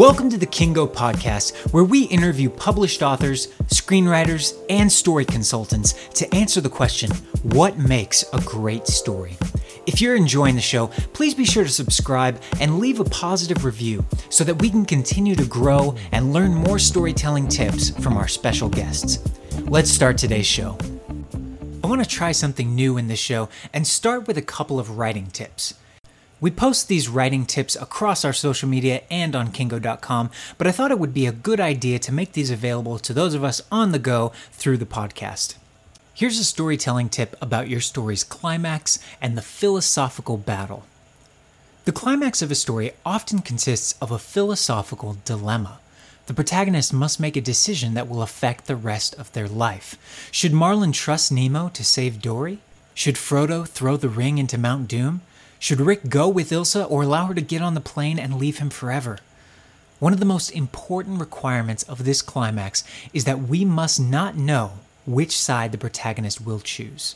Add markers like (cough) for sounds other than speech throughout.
Welcome to the Kiingo Podcast, where we interview published authors, screenwriters, and story consultants to answer the question what makes a great story? If you're enjoying the show, please be sure to subscribe and leave a positive review so that we can continue to grow and learn more storytelling tips from our special guests. Let's start today's show. I want to try something new in this show and start with a couple of writing tips. We post these writing tips across our social media and on Kiingo.com, but I thought it would be a good idea to make these available to those of us on the go through the podcast. Here's a storytelling tip about your story's climax and the philosophical battle. The climax of a story often consists of a philosophical dilemma. The protagonist must make a decision that will affect the rest of their life. Should Marlin trust Nemo to save Dory? Should Frodo throw the ring into Mount Doom? Should Rick go with Ilsa or allow her to get on the plane and leave him forever? One of the most important requirements of this climax is that we must not know which side the protagonist will choose.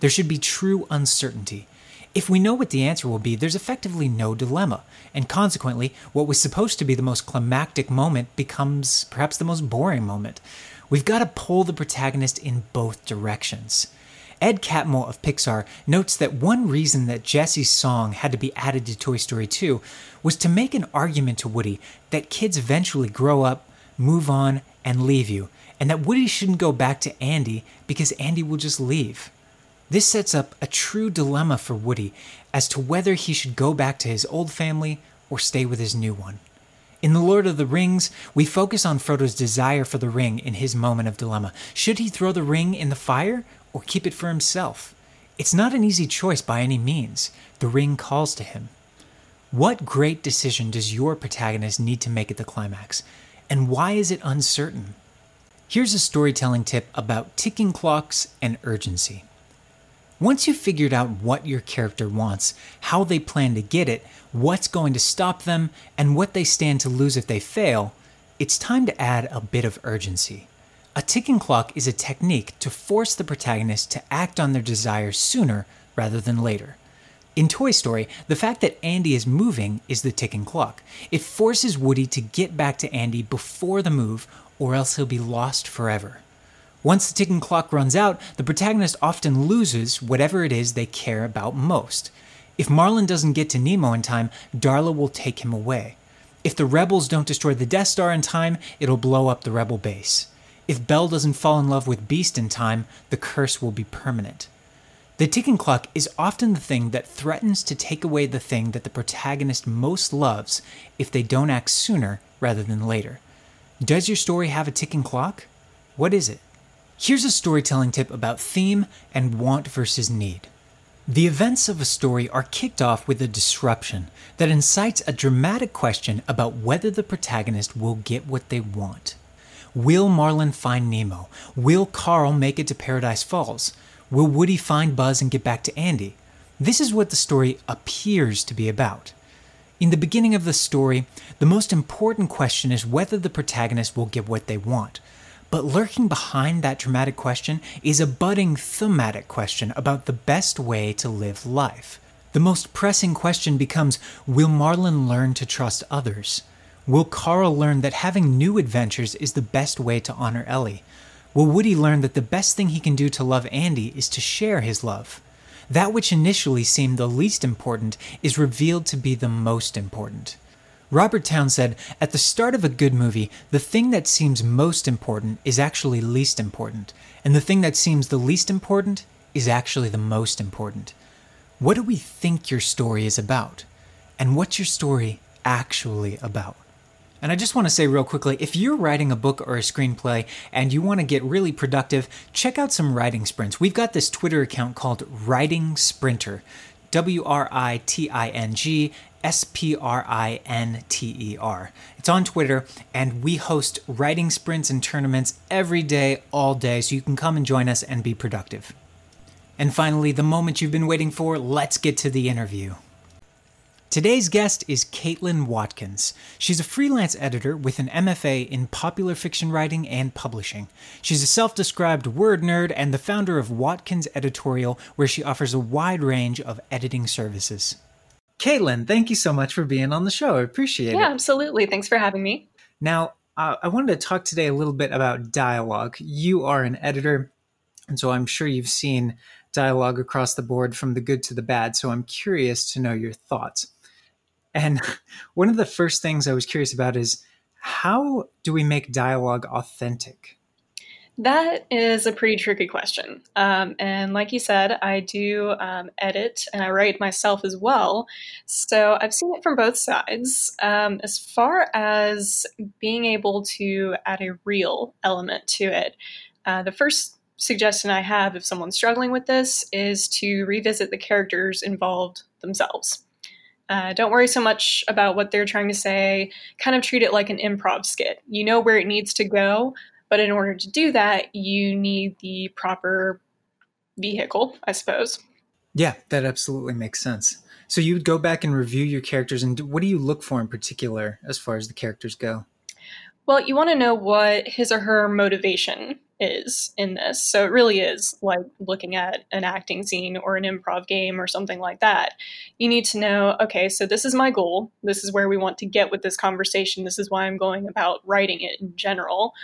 There should be true uncertainty. If we know what the answer will be, there's effectively no dilemma, and consequently, what was supposed to be the most climactic moment becomes perhaps the most boring moment. We've got to pull the protagonist in both directions. Ed Catmull of Pixar notes that one reason that Jesse's song had to be added to Toy Story 2 was to make an argument to Woody that kids eventually grow up, move on, and leave you, and that Woody shouldn't go back to Andy because Andy will just leave. This sets up a true dilemma for Woody as to whether he should go back to his old family or stay with his new one. In The Lord of the Rings, we focus on Frodo's desire for the ring in his moment of dilemma. Should he throw the ring in the fire or keep it for himself. It's not an easy choice by any means. The ring calls to him. What great decision does your protagonist need to make at the climax? And why is it uncertain? Here's a storytelling tip about ticking clocks and urgency. Once you've figured out what your character wants, how they plan to get it, what's going to stop them, and what they stand to lose if they fail, it's time to add a bit of urgency. A ticking clock is a technique to force the protagonist to act on their desires sooner rather than later. In Toy Story, the fact that Andy is moving is the ticking clock. It forces Woody to get back to Andy before the move, or else he'll be lost forever. Once the ticking clock runs out, the protagonist often loses whatever it is they care about most. If Marlin doesn't get to Nemo in time, Darla will take him away. If the rebels don't destroy the Death Star in time, it'll blow up the rebel base. If Belle doesn't fall in love with Beast in time, the curse will be permanent. The ticking clock is often the thing that threatens to take away the thing that the protagonist most loves if they don't act sooner rather than later. Does your story have a ticking clock? What is it? Here's a storytelling tip about theme and want versus need. The events of a story are kicked off with a disruption that incites a dramatic question about whether the protagonist will get what they want. Will Marlin find Nemo? Will Carl make it to Paradise Falls? Will Woody find Buzz and get back to Andy? This is what the story appears to be about. In the beginning of the story, the most important question is whether the protagonist will get what they want. But lurking behind that dramatic question is a budding thematic question about the best way to live life. The most pressing question becomes Will Marlin learn to trust others? Will Carl learn that having new adventures is the best way to honor Ellie? Will Woody learn that the best thing he can do to love Andy is to share his love? That which initially seemed the least important is revealed to be the most important. Robert Towne said, At the start of a good movie, the thing that seems most important is actually least important, and the thing that seems the least important is actually the most important. What do we think your story is about? And what's your story actually about? And I just want to say real quickly if you're writing a book or a screenplay and you want to get really productive, check out some writing sprints. We've got this Twitter account called Writing Sprinter. W R I T I N G S P R I N T E R. It's on Twitter, and we host writing sprints and tournaments every day, all day, so you can come and join us and be productive. And finally, the moment you've been waiting for, let's get to the interview. Today's guest is Katelynn Watkins. She's a freelance editor with an MFA in popular fiction writing and publishing. She's a self described word nerd and the founder of Watkins Editorial, where she offers a wide range of editing services. Katelynn, thank you so much for being on the show. I appreciate yeah, it. Yeah, absolutely. Thanks for having me. Now, uh, I wanted to talk today a little bit about dialogue. You are an editor, and so I'm sure you've seen dialogue across the board from the good to the bad. So I'm curious to know your thoughts. And (laughs) one of the first things I was curious about is how do we make dialogue authentic? That is a pretty tricky question. Um, and like you said, I do um, edit and I write myself as well. So I've seen it from both sides. Um, as far as being able to add a real element to it, uh, the first suggestion I have if someone's struggling with this is to revisit the characters involved themselves. Uh, don't worry so much about what they're trying to say. Kind of treat it like an improv skit. You know where it needs to go, but in order to do that, you need the proper vehicle, I suppose. Yeah, that absolutely makes sense. So you would go back and review your characters, and what do you look for in particular as far as the characters go? Well, you want to know what his or her motivation is in this. So it really is like looking at an acting scene or an improv game or something like that. You need to know, okay, so this is my goal. This is where we want to get with this conversation. This is why I'm going about writing it in general.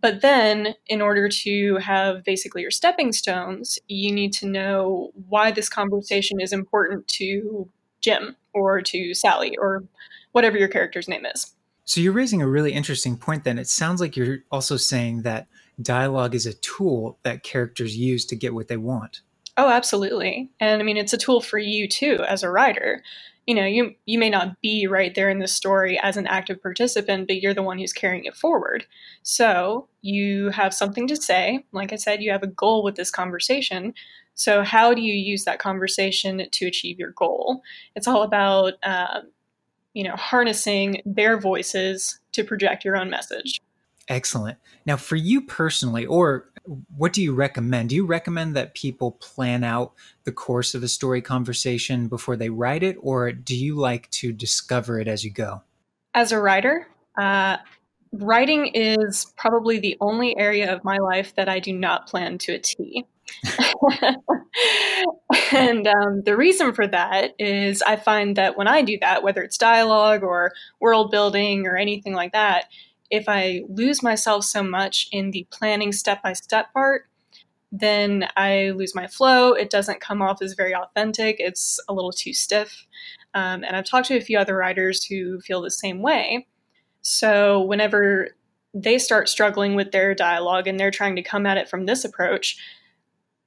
But then, in order to have basically your stepping stones, you need to know why this conversation is important to Jim or to Sally or whatever your character's name is. So, you're raising a really interesting point then. It sounds like you're also saying that dialogue is a tool that characters use to get what they want. Oh, absolutely. And I mean, it's a tool for you too as a writer you know you you may not be right there in the story as an active participant but you're the one who's carrying it forward so you have something to say like i said you have a goal with this conversation so how do you use that conversation to achieve your goal it's all about uh, you know harnessing their voices to project your own message excellent now for you personally or what do you recommend? Do you recommend that people plan out the course of a story conversation before they write it, or do you like to discover it as you go? As a writer, uh, writing is probably the only area of my life that I do not plan to a T. (laughs) and um, the reason for that is I find that when I do that, whether it's dialogue or world building or anything like that, if I lose myself so much in the planning step by step part, then I lose my flow. It doesn't come off as very authentic. It's a little too stiff. Um, and I've talked to a few other writers who feel the same way. So whenever they start struggling with their dialogue and they're trying to come at it from this approach,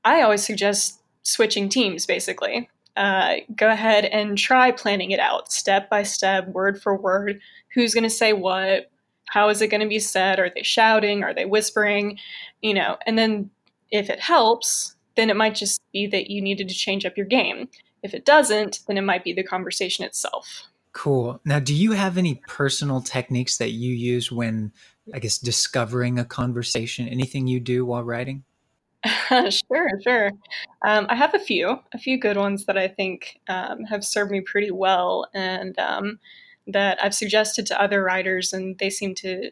I always suggest switching teams basically. Uh, go ahead and try planning it out step by step, word for word. Who's going to say what? How is it going to be said? Are they shouting? Are they whispering? You know, and then if it helps, then it might just be that you needed to change up your game. If it doesn't, then it might be the conversation itself. Cool. Now, do you have any personal techniques that you use when, I guess, discovering a conversation? Anything you do while writing? (laughs) sure, sure. Um, I have a few, a few good ones that I think um, have served me pretty well. And um, that I've suggested to other writers, and they seem to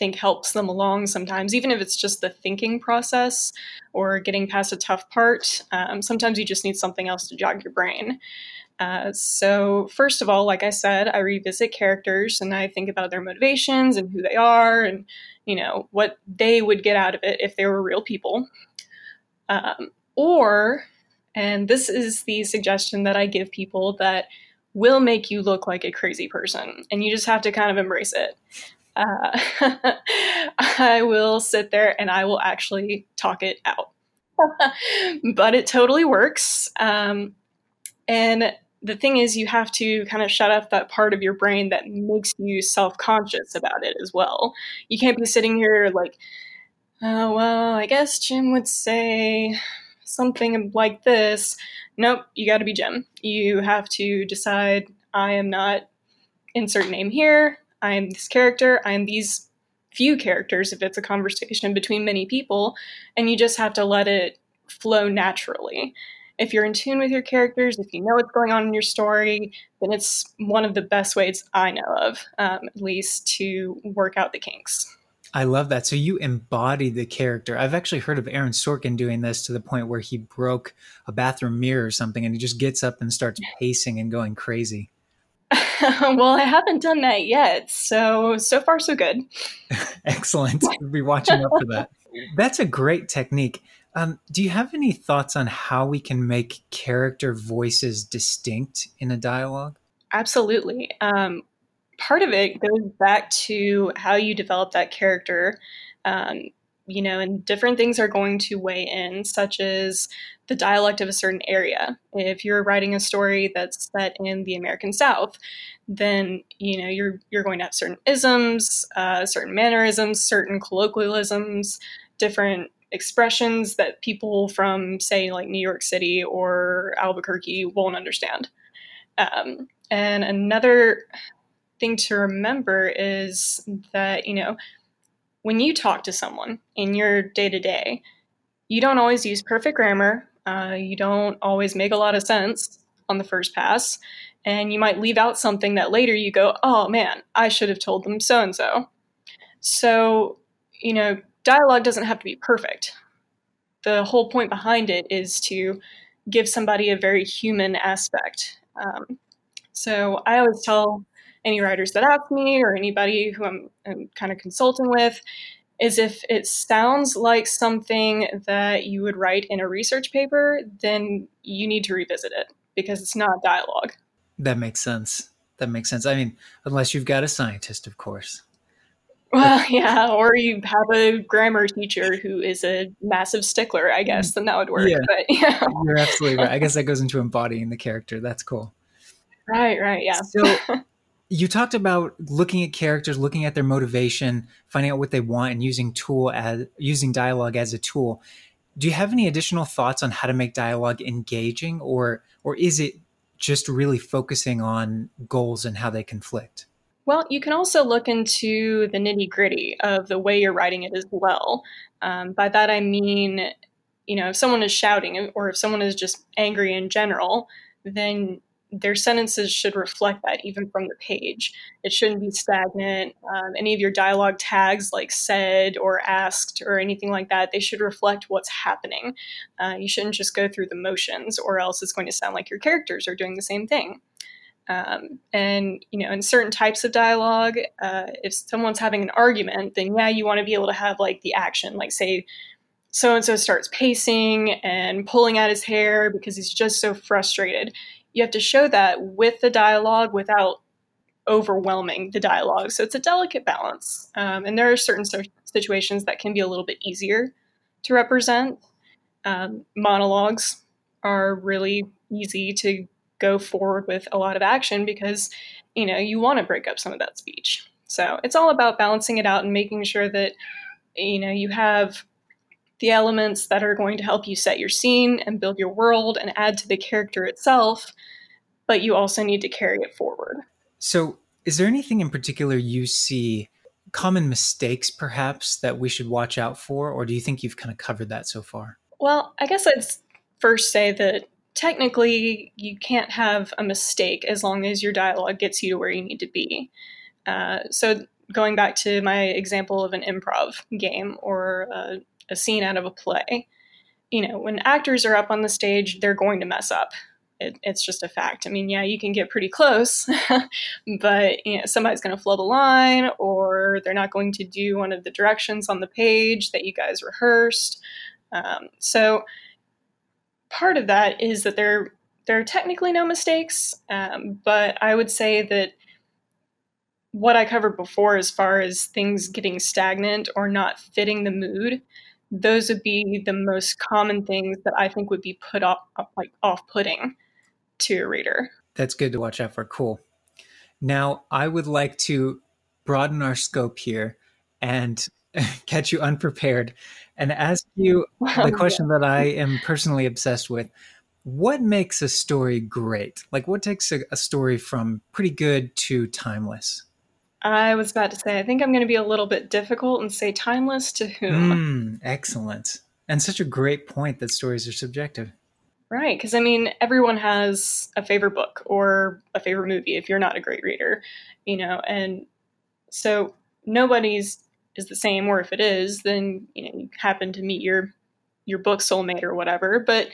think helps them along sometimes, even if it's just the thinking process or getting past a tough part. Um, sometimes you just need something else to jog your brain. Uh, so, first of all, like I said, I revisit characters and I think about their motivations and who they are and, you know, what they would get out of it if they were real people. Um, or, and this is the suggestion that I give people that will make you look like a crazy person, and you just have to kind of embrace it. Uh, (laughs) I will sit there and I will actually talk it out. (laughs) but it totally works. Um, and the thing is, you have to kind of shut off that part of your brain that makes you self conscious about it as well. You can't be sitting here like, oh, well, I guess Jim would say something like this nope, you got to be Jim. You have to decide I am not insert name here. I am this character. I am these few characters if it's a conversation between many people, and you just have to let it flow naturally. If you're in tune with your characters, if you know what's going on in your story, then it's one of the best ways I know of, um, at least, to work out the kinks. I love that. So you embody the character. I've actually heard of Aaron Sorkin doing this to the point where he broke a bathroom mirror or something and he just gets up and starts pacing and going crazy. (laughs) well, I haven't done that yet. So, so far, so good. (laughs) Excellent. We'll be watching up for that. (laughs) That's a great technique. Um, do you have any thoughts on how we can make character voices distinct in a dialogue? Absolutely. Um, part of it goes back to how you develop that character. Um, you know, and different things are going to weigh in, such as the dialect of a certain area. If you're writing a story that's set in the American South, then you know you're you're going to have certain isms, uh, certain mannerisms, certain colloquialisms, different expressions that people from say like New York City or Albuquerque won't understand. Um, and another thing to remember is that, you know, when you talk to someone in your day to day, you don't always use perfect grammar. Uh, you don't always make a lot of sense on the first pass. And you might leave out something that later you go, oh man, I should have told them so and so. So, you know, dialogue doesn't have to be perfect. The whole point behind it is to give somebody a very human aspect. Um, so I always tell any writers that ask me or anybody who I'm, I'm kind of consulting with is if it sounds like something that you would write in a research paper, then you need to revisit it because it's not dialogue. That makes sense. That makes sense. I mean, unless you've got a scientist, of course. Well, (laughs) yeah, or you have a grammar teacher who is a massive stickler, I guess, then that would work. Yeah. But (laughs) yeah. You're absolutely right. I guess that goes into embodying the character. That's cool. Right, right, yeah. So (laughs) you talked about looking at characters, looking at their motivation, finding out what they want, and using tool as using dialogue as a tool. Do you have any additional thoughts on how to make dialogue engaging, or or is it just really focusing on goals and how they conflict? Well, you can also look into the nitty gritty of the way you're writing it as well. Um, by that I mean, you know, if someone is shouting or if someone is just angry in general, then their sentences should reflect that even from the page. It shouldn't be stagnant. Um, any of your dialogue tags, like said or asked or anything like that, they should reflect what's happening. Uh, you shouldn't just go through the motions, or else it's going to sound like your characters are doing the same thing. Um, and you know, in certain types of dialogue, uh, if someone's having an argument, then yeah, you want to be able to have like the action, like say so and so starts pacing and pulling at his hair because he's just so frustrated you have to show that with the dialogue without overwhelming the dialogue. So it's a delicate balance. Um, and there are certain situations that can be a little bit easier to represent. Um, monologues are really easy to go forward with a lot of action because you know you want to break up some of that speech. So it's all about balancing it out and making sure that you know you have the elements that are going to help you set your scene and build your world and add to the character itself, but you also need to carry it forward. So, is there anything in particular you see common mistakes perhaps that we should watch out for, or do you think you've kind of covered that so far? Well, I guess I'd first say that technically you can't have a mistake as long as your dialogue gets you to where you need to be. Uh, so, going back to my example of an improv game or a a scene out of a play. You know, when actors are up on the stage, they're going to mess up. It, it's just a fact. I mean, yeah, you can get pretty close, (laughs) but you know, somebody's going to flub a line, or they're not going to do one of the directions on the page that you guys rehearsed. Um, so, part of that is that there there are technically no mistakes, um, but I would say that what I covered before, as far as things getting stagnant or not fitting the mood, those would be the most common things that I think would be put off like off-putting to a reader. That's good to watch out for. Cool. Now, I would like to broaden our scope here and (laughs) catch you unprepared and ask you the question yeah. that I am personally obsessed with. What makes a story great? Like, what takes a, a story from pretty good to timeless? I was about to say, I think I'm going to be a little bit difficult and say timeless to whom. Mm, excellent. And such a great point that stories are subjective. Right. Because, I mean, everyone has a favorite book or a favorite movie if you're not a great reader, you know, and so nobody's is the same, or if it is, then you know you happen to meet your your book soulmate or whatever. But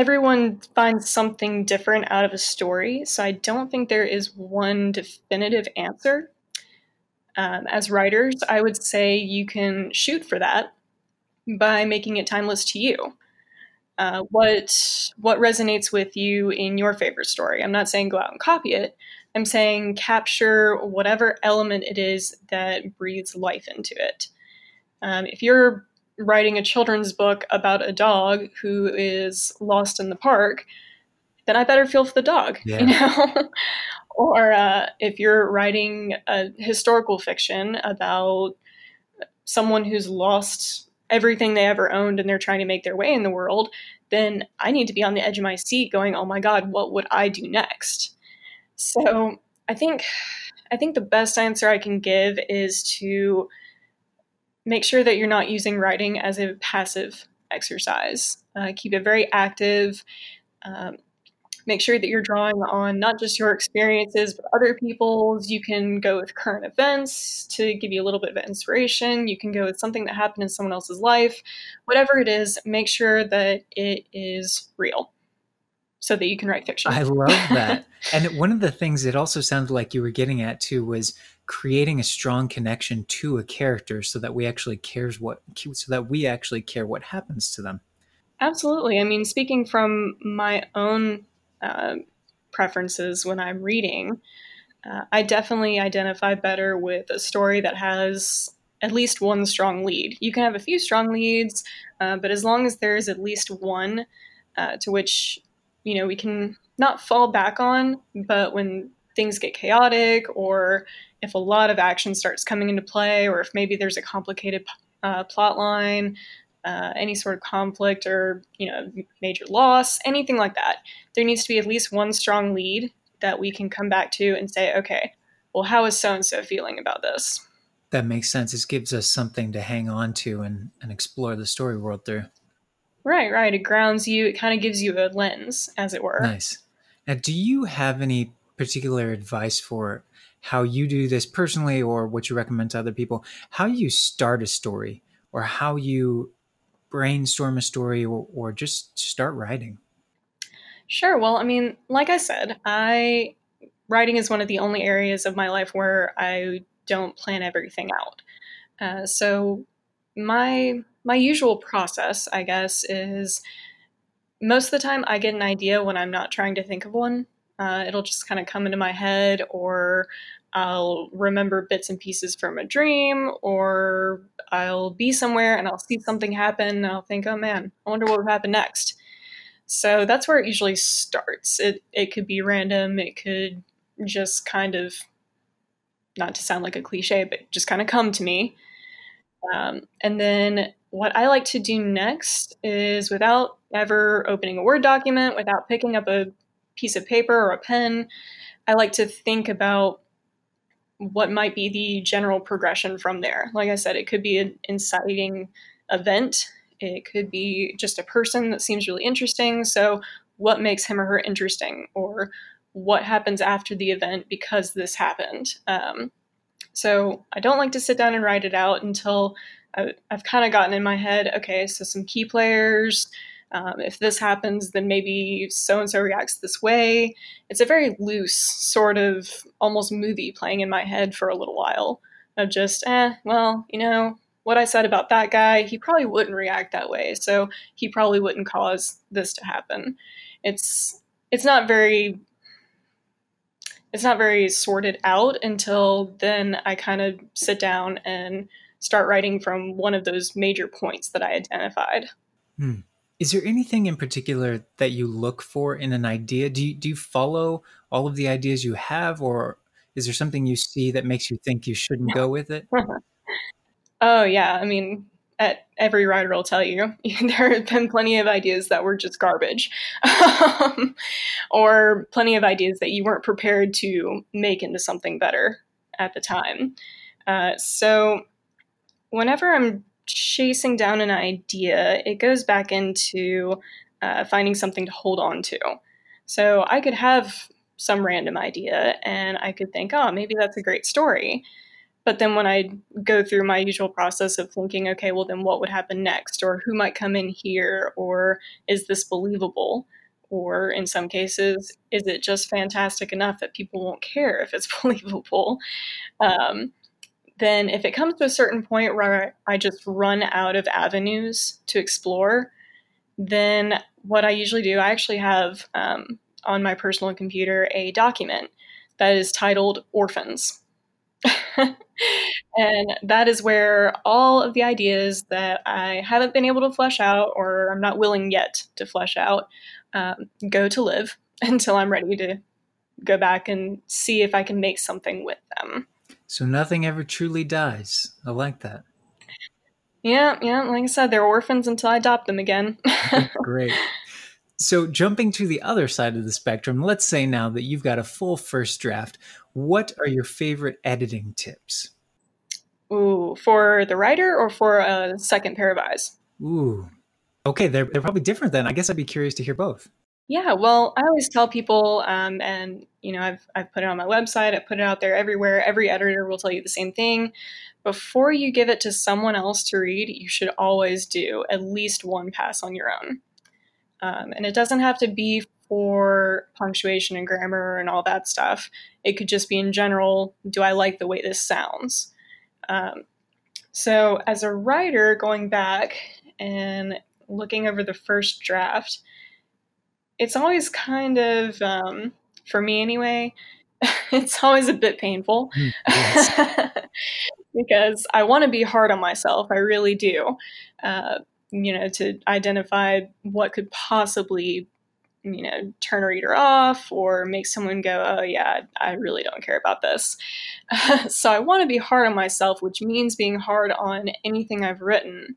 everyone finds something different out of a story, so I don't think there is one definitive answer. Um, as writers, I would say you can shoot for that by making it timeless to you. Uh, what what resonates with you in your favorite story? I'm not saying go out and copy it. I'm saying capture whatever element it is that breathes life into it. Um, if you're writing a children's book about a dog who is lost in the park, then I better feel for the dog, yeah. you know. (laughs) or uh, if you're writing a historical fiction about someone who's lost everything they ever owned and they're trying to make their way in the world, then I need to be on the edge of my seat going, "Oh my god, what would I do next?" So, I think I think the best answer I can give is to make sure that you're not using writing as a passive exercise. Uh, keep it very active. Um, make sure that you're drawing on not just your experiences but other people's you can go with current events to give you a little bit of inspiration you can go with something that happened in someone else's life whatever it is make sure that it is real so that you can write fiction i love that (laughs) and one of the things it also sounded like you were getting at too was creating a strong connection to a character so that we actually cares what so that we actually care what happens to them absolutely i mean speaking from my own uh, preferences when I'm reading. Uh, I definitely identify better with a story that has at least one strong lead. You can have a few strong leads, uh, but as long as there is at least one uh, to which you know we can not fall back on, but when things get chaotic or if a lot of action starts coming into play, or if maybe there's a complicated uh, plot line, uh, any sort of conflict or you know major loss, anything like that. There needs to be at least one strong lead that we can come back to and say, okay, well, how is so and so feeling about this? That makes sense. It gives us something to hang on to and, and explore the story world through. Right, right. It grounds you. It kind of gives you a lens, as it were. Nice. Now, do you have any particular advice for how you do this personally or what you recommend to other people? How you start a story or how you brainstorm a story or, or just start writing? Sure. Well, I mean, like I said, I writing is one of the only areas of my life where I don't plan everything out. Uh, so my my usual process, I guess, is most of the time I get an idea when I'm not trying to think of one. Uh, it'll just kind of come into my head, or I'll remember bits and pieces from a dream, or I'll be somewhere and I'll see something happen and I'll think, oh man, I wonder what would happen next. So that's where it usually starts. It it could be random, it could just kind of not to sound like a cliche, but just kind of come to me. Um, and then what I like to do next is without ever opening a Word document, without picking up a piece of paper or a pen, I like to think about what might be the general progression from there. Like I said, it could be an inciting event, it could be just a person that seems really interesting. So, what makes him or her interesting, or what happens after the event because this happened? Um, so, I don't like to sit down and write it out until I, I've kind of gotten in my head okay, so some key players, um, if this happens, then maybe so and so reacts this way. It's a very loose sort of almost movie playing in my head for a little while of just, eh, well, you know, what I said about that guy, he probably wouldn't react that way, so he probably wouldn't cause this to happen. It's it's not very it's not very sorted out until then I kind of sit down and start writing from one of those major points that I identified. Hmm. Is there anything in particular that you look for in an idea? Do you, do you follow all of the ideas you have, or is there something you see that makes you think you shouldn't (laughs) go with it? (laughs) oh, yeah. I mean, at, every writer will tell you (laughs) there have been plenty of ideas that were just garbage, (laughs) um, or plenty of ideas that you weren't prepared to make into something better at the time. Uh, so, whenever I'm chasing down an idea, it goes back into uh, finding something to hold on to. So I could have some random idea and I could think, oh, maybe that's a great story. But then when I go through my usual process of thinking, okay, well, then what would happen next? Or who might come in here? Or is this believable? Or in some cases, is it just fantastic enough that people won't care if it's (laughs) believable? Um, then, if it comes to a certain point where I just run out of avenues to explore, then what I usually do, I actually have um, on my personal computer a document that is titled Orphans. (laughs) and that is where all of the ideas that I haven't been able to flesh out or I'm not willing yet to flesh out um, go to live (laughs) until I'm ready to go back and see if I can make something with them. So nothing ever truly dies. I like that. Yeah, yeah. Like I said, they're orphans until I adopt them again. Great. (laughs) So, jumping to the other side of the spectrum, let's say now that you've got a full first draft, what are your favorite editing tips? Ooh, for the writer or for a second pair of eyes? Ooh. Okay, they're, they're probably different then. I guess I'd be curious to hear both. Yeah, well, I always tell people, um, and you know, I've I've put it on my website. I put it out there everywhere. Every editor will tell you the same thing. Before you give it to someone else to read, you should always do at least one pass on your own. Um, and it doesn't have to be for punctuation and grammar and all that stuff. It could just be in general do I like the way this sounds? Um, so, as a writer, going back and looking over the first draft, it's always kind of, um, for me anyway, (laughs) it's always a bit painful hmm, yes. (laughs) because I want to be hard on myself. I really do. Uh, you know, to identify what could possibly, you know, turn a reader off or make someone go, oh, yeah, I really don't care about this. (laughs) so I want to be hard on myself, which means being hard on anything I've written.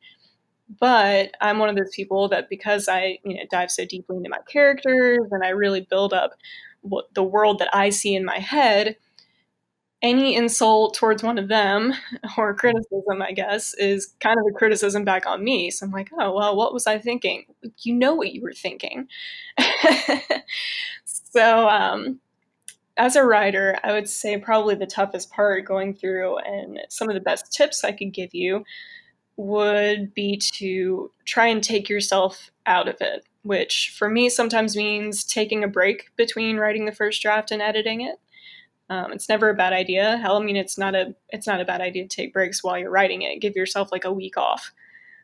But I'm one of those people that because I, you know, dive so deeply into my characters and I really build up what the world that I see in my head, any insult towards one of them or criticism, I guess, is kind of a criticism back on me. So I'm like, oh, well, what was I thinking? You know what you were thinking. (laughs) so, um, as a writer, I would say probably the toughest part going through and some of the best tips I could give you would be to try and take yourself out of it, which for me sometimes means taking a break between writing the first draft and editing it. Um, it's never a bad idea. Hell, I mean, it's not a it's not a bad idea to take breaks while you're writing it. Give yourself like a week off,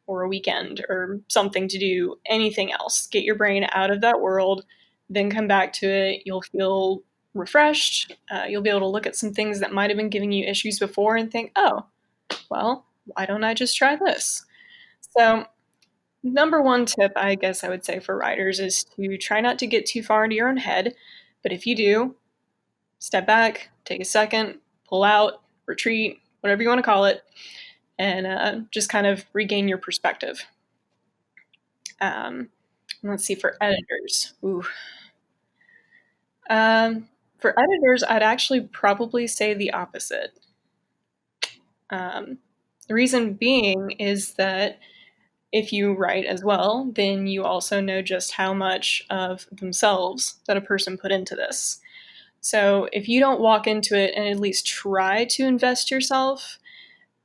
or a weekend, or something to do anything else. Get your brain out of that world, then come back to it. You'll feel refreshed. Uh, you'll be able to look at some things that might have been giving you issues before and think, oh, well, why don't I just try this? So, number one tip, I guess I would say for writers is to try not to get too far into your own head. But if you do, step back, take a second, pull out, retreat, whatever you want to call it, and uh, just kind of regain your perspective. Um, let's see, for editors. Ooh. Um, for editors, I'd actually probably say the opposite. Um, the reason being is that if you write as well, then you also know just how much of themselves that a person put into this. So if you don't walk into it and at least try to invest yourself,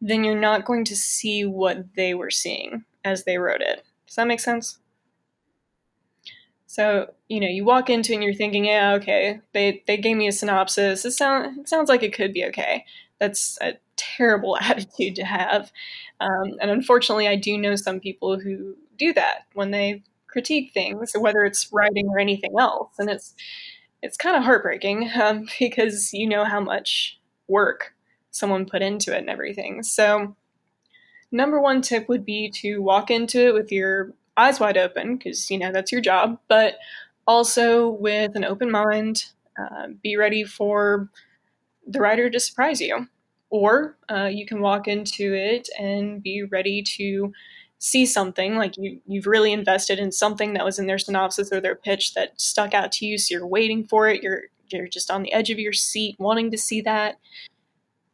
then you're not going to see what they were seeing as they wrote it. Does that make sense? So, you know, you walk into and you're thinking, yeah, okay, they, they gave me a synopsis. It, sound, it sounds like it could be okay. That's a terrible (laughs) attitude to have. Um, and unfortunately, I do know some people who do that when they critique things, whether it's writing or anything else. And it's it's kind of heartbreaking um, (laughs) because you know how much work someone put into it and everything. So, number one tip would be to walk into it with your eyes wide open because you know that's your job, but also with an open mind. Uh, be ready for the writer to surprise you, or uh, you can walk into it and be ready to see something like you you've really invested in something that was in their synopsis or their pitch that stuck out to you so you're waiting for it you're you're just on the edge of your seat wanting to see that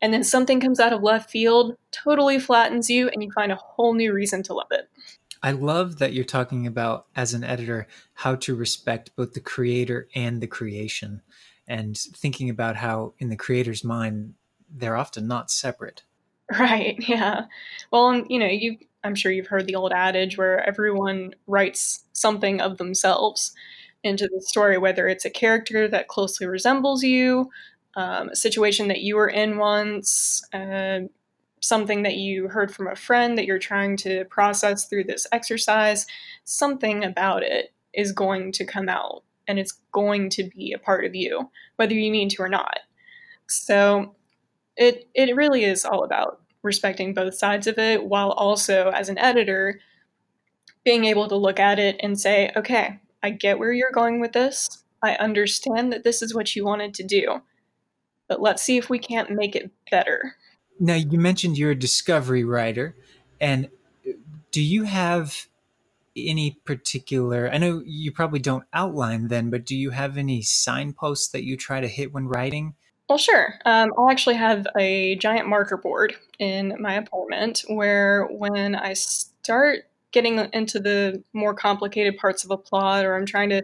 and then something comes out of left field totally flattens you and you find a whole new reason to love it I love that you're talking about as an editor how to respect both the creator and the creation and thinking about how in the creator's mind they're often not separate. (laughs) Right. Yeah. Well, you know, you I'm sure you've heard the old adage where everyone writes something of themselves into the story, whether it's a character that closely resembles you, um, a situation that you were in once, uh, something that you heard from a friend that you're trying to process through this exercise, something about it is going to come out and it's going to be a part of you, whether you mean to or not. So it it really is all about respecting both sides of it while also as an editor being able to look at it and say, okay, I get where you're going with this. I understand that this is what you wanted to do. But let's see if we can't make it better. Now, you mentioned you're a discovery writer. And uh, do you have any particular, I know you probably don't outline then, but do you have any signposts that you try to hit when writing? Well, sure. Um, I'll actually have a giant marker board in my apartment where when I start getting into the more complicated parts of a plot or I'm trying to,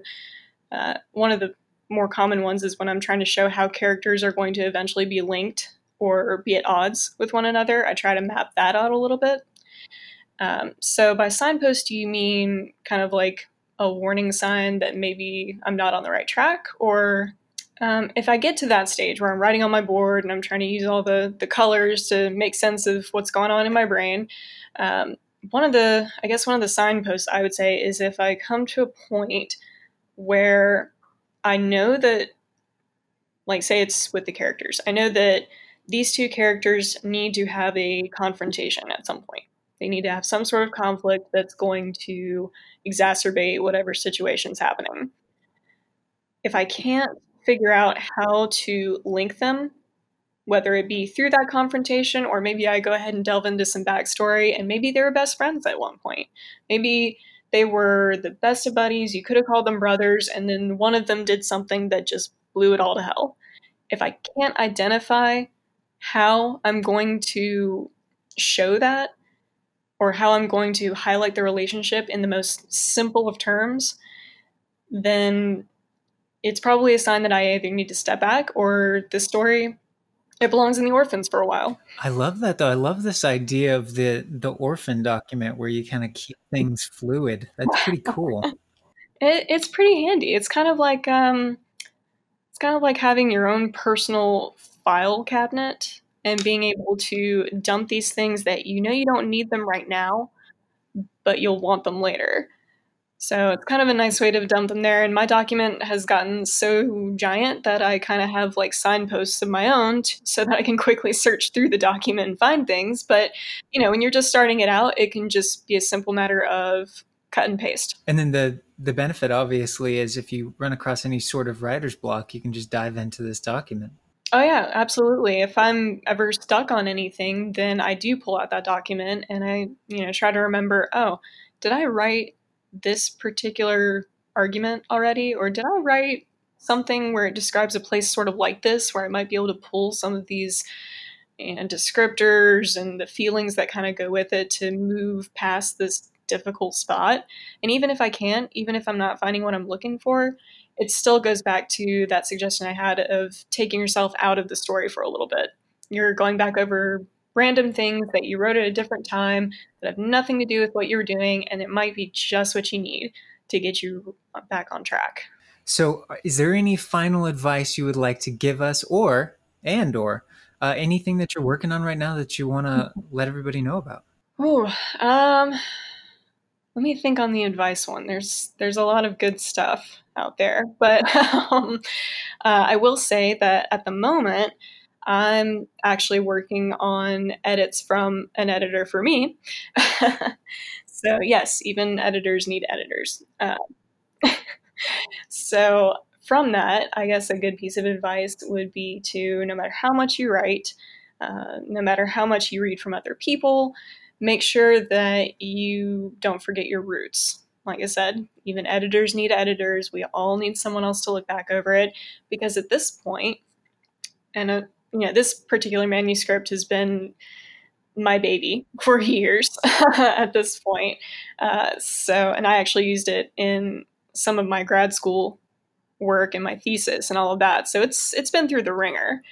uh, one of the more common ones is when I'm trying to show how characters are going to eventually be linked or be at odds with one another. I try to map that out a little bit. Um, so by signpost, do you mean kind of like a warning sign that maybe I'm not on the right track? Or um, if I get to that stage where I'm writing on my board and I'm trying to use all the, the colors to make sense of what's going on in my brain, um, one of the, I guess, one of the signposts I would say is if I come to a point where I know that, like, say it's with the characters, I know that these two characters need to have a confrontation at some point. They need to have some sort of conflict that's going to exacerbate whatever situation's happening. If I can't figure out how to link them, whether it be through that confrontation or maybe I go ahead and delve into some backstory and maybe they were best friends at one point. Maybe they were the best of buddies, you could have called them brothers, and then one of them did something that just blew it all to hell. If I can't identify how I'm going to show that, or how I'm going to highlight the relationship in the most simple of terms, then it's probably a sign that I either need to step back or the story it belongs in the orphans for a while. I love that though. I love this idea of the the orphan document where you kind of keep things fluid. That's pretty (laughs) cool. it, it's pretty handy. It's kind of like um, it's kind of like having your own personal file cabinet and being able to dump these things that you know you don't need them right now, but you'll want them later. So it's kind of a nice way to dump them there. And my document has gotten so giant that I kind of have like signposts of my own t- so that I can quickly search through the document and find things. But, you know, when you're just starting it out, it can just be a simple matter of cut and paste. And then the the benefit obviously is if you run across any sort of writer's block, you can just dive into this document. Oh yeah, absolutely. If I'm ever stuck on anything, then I do pull out that document and I, you know, try to remember, oh, did I write this particular argument already or did I write something where it describes a place sort of like this where I might be able to pull some of these and descriptors and the feelings that kind of go with it to move past this difficult spot. And even if I can't, even if I'm not finding what I'm looking for, it still goes back to that suggestion I had of taking yourself out of the story for a little bit. You're going back over random things that you wrote at a different time that have nothing to do with what you were doing, and it might be just what you need to get you back on track. So, uh, is there any final advice you would like to give us, or and or uh, anything that you're working on right now that you want to let everybody know about? Oh, um, let me think on the advice one. There's there's a lot of good stuff out there, but (laughs) um, uh, I will say that at the moment, I'm actually working on edits from an editor for me. (laughs) so yes, even editors need editors. Uh, (laughs) so from that, I guess a good piece of advice would be to no matter how much you write, uh, no matter how much you read from other people, make sure that you don't forget your roots. Like I said, even editors need editors. We all need someone else to look back over it because at this point, and uh, you know, this particular manuscript has been my baby (laughs) for years (laughs) at this point. Uh, so, and I actually used it in some of my grad school work and my thesis and all of that. So it's it's been through the ringer.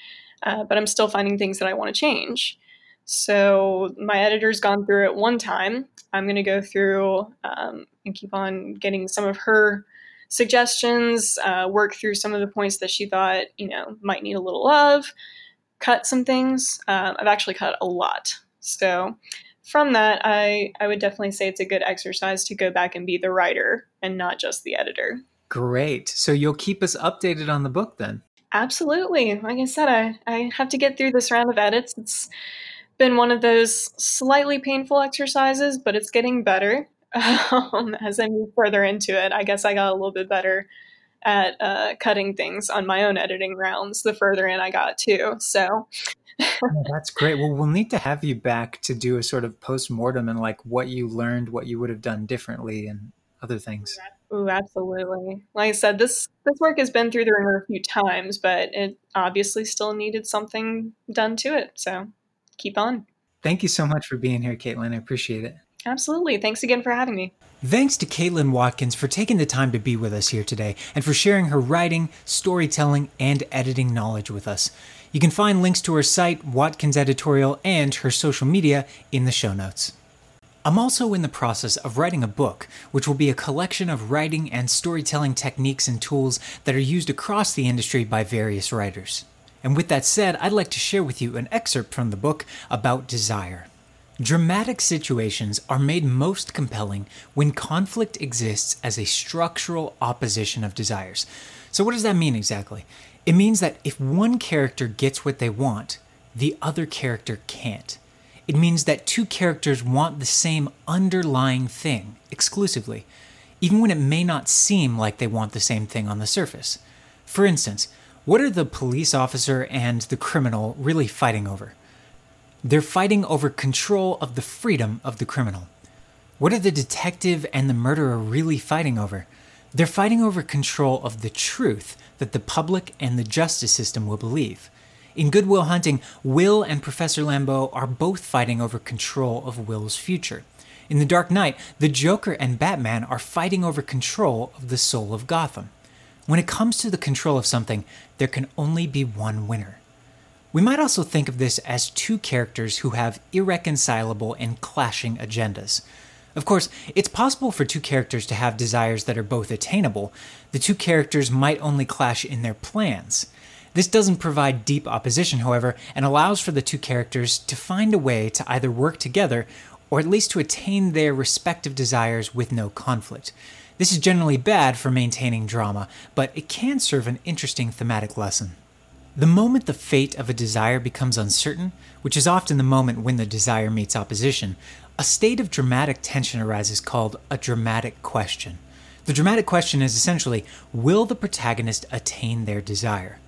uh, but I'm still finding things that I want to change. So my editor's gone through it one time. I'm going to go through um, and keep on getting some of her suggestions, uh, work through some of the points that she thought, you know, might need a little love, cut some things. Um, I've actually cut a lot. So from that, I, I would definitely say it's a good exercise to go back and be the writer and not just the editor. Great. So you'll keep us updated on the book then? Absolutely. Like I said, I, I have to get through this round of edits. It's been one of those slightly painful exercises, but it's getting better (laughs) um, as I move further into it. I guess I got a little bit better at uh, cutting things on my own editing rounds the further in I got too. So oh, that's great. Well, we'll need to have you back to do a sort of post mortem and like what you learned, what you would have done differently, and other things. Ooh, absolutely. Like I said, this this work has been through the wringer a few times, but it obviously still needed something done to it. So keep on. Thank you so much for being here, Katelynn. I appreciate it. Absolutely. Thanks again for having me. Thanks to Katelynn Watkins for taking the time to be with us here today and for sharing her writing, storytelling, and editing knowledge with us. You can find links to her site, Watkins Editorial, and her social media in the show notes. I'm also in the process of writing a book, which will be a collection of writing and storytelling techniques and tools that are used across the industry by various writers. And with that said, I'd like to share with you an excerpt from the book about desire. Dramatic situations are made most compelling when conflict exists as a structural opposition of desires. So, what does that mean exactly? It means that if one character gets what they want, the other character can't. It means that two characters want the same underlying thing exclusively, even when it may not seem like they want the same thing on the surface. For instance, what are the police officer and the criminal really fighting over? They're fighting over control of the freedom of the criminal. What are the detective and the murderer really fighting over? They're fighting over control of the truth that the public and the justice system will believe. In Good Will Hunting, Will and Professor Lambeau are both fighting over control of Will's future. In The Dark Knight, the Joker and Batman are fighting over control of the soul of Gotham. When it comes to the control of something, there can only be one winner. We might also think of this as two characters who have irreconcilable and clashing agendas. Of course, it's possible for two characters to have desires that are both attainable. The two characters might only clash in their plans. This doesn't provide deep opposition, however, and allows for the two characters to find a way to either work together or at least to attain their respective desires with no conflict. This is generally bad for maintaining drama, but it can serve an interesting thematic lesson. The moment the fate of a desire becomes uncertain, which is often the moment when the desire meets opposition, a state of dramatic tension arises called a dramatic question. The dramatic question is essentially Will the protagonist attain their desire?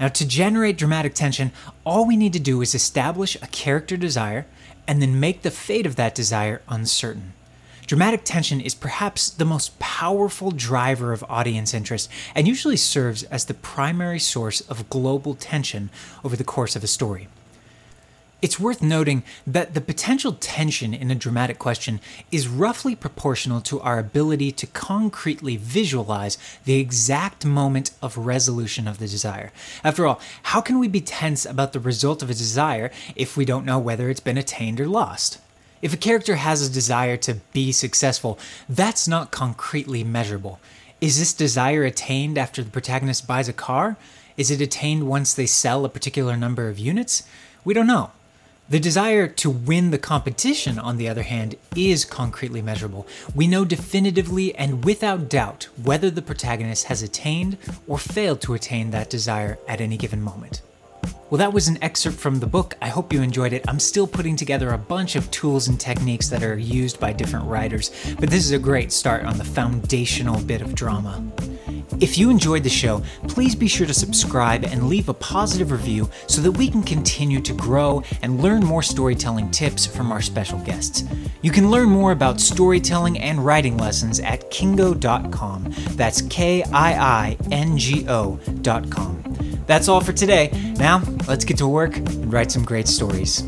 Now, to generate dramatic tension, all we need to do is establish a character desire and then make the fate of that desire uncertain. Dramatic tension is perhaps the most powerful driver of audience interest and usually serves as the primary source of global tension over the course of a story. It's worth noting that the potential tension in a dramatic question is roughly proportional to our ability to concretely visualize the exact moment of resolution of the desire. After all, how can we be tense about the result of a desire if we don't know whether it's been attained or lost? If a character has a desire to be successful, that's not concretely measurable. Is this desire attained after the protagonist buys a car? Is it attained once they sell a particular number of units? We don't know. The desire to win the competition, on the other hand, is concretely measurable. We know definitively and without doubt whether the protagonist has attained or failed to attain that desire at any given moment. Well, that was an excerpt from the book. I hope you enjoyed it. I'm still putting together a bunch of tools and techniques that are used by different writers, but this is a great start on the foundational bit of drama. If you enjoyed the show, please be sure to subscribe and leave a positive review so that we can continue to grow and learn more storytelling tips from our special guests. You can learn more about storytelling and writing lessons at kiingo.com. That's K I I N G O.com. That's all for today. Now, let's get to work and write some great stories.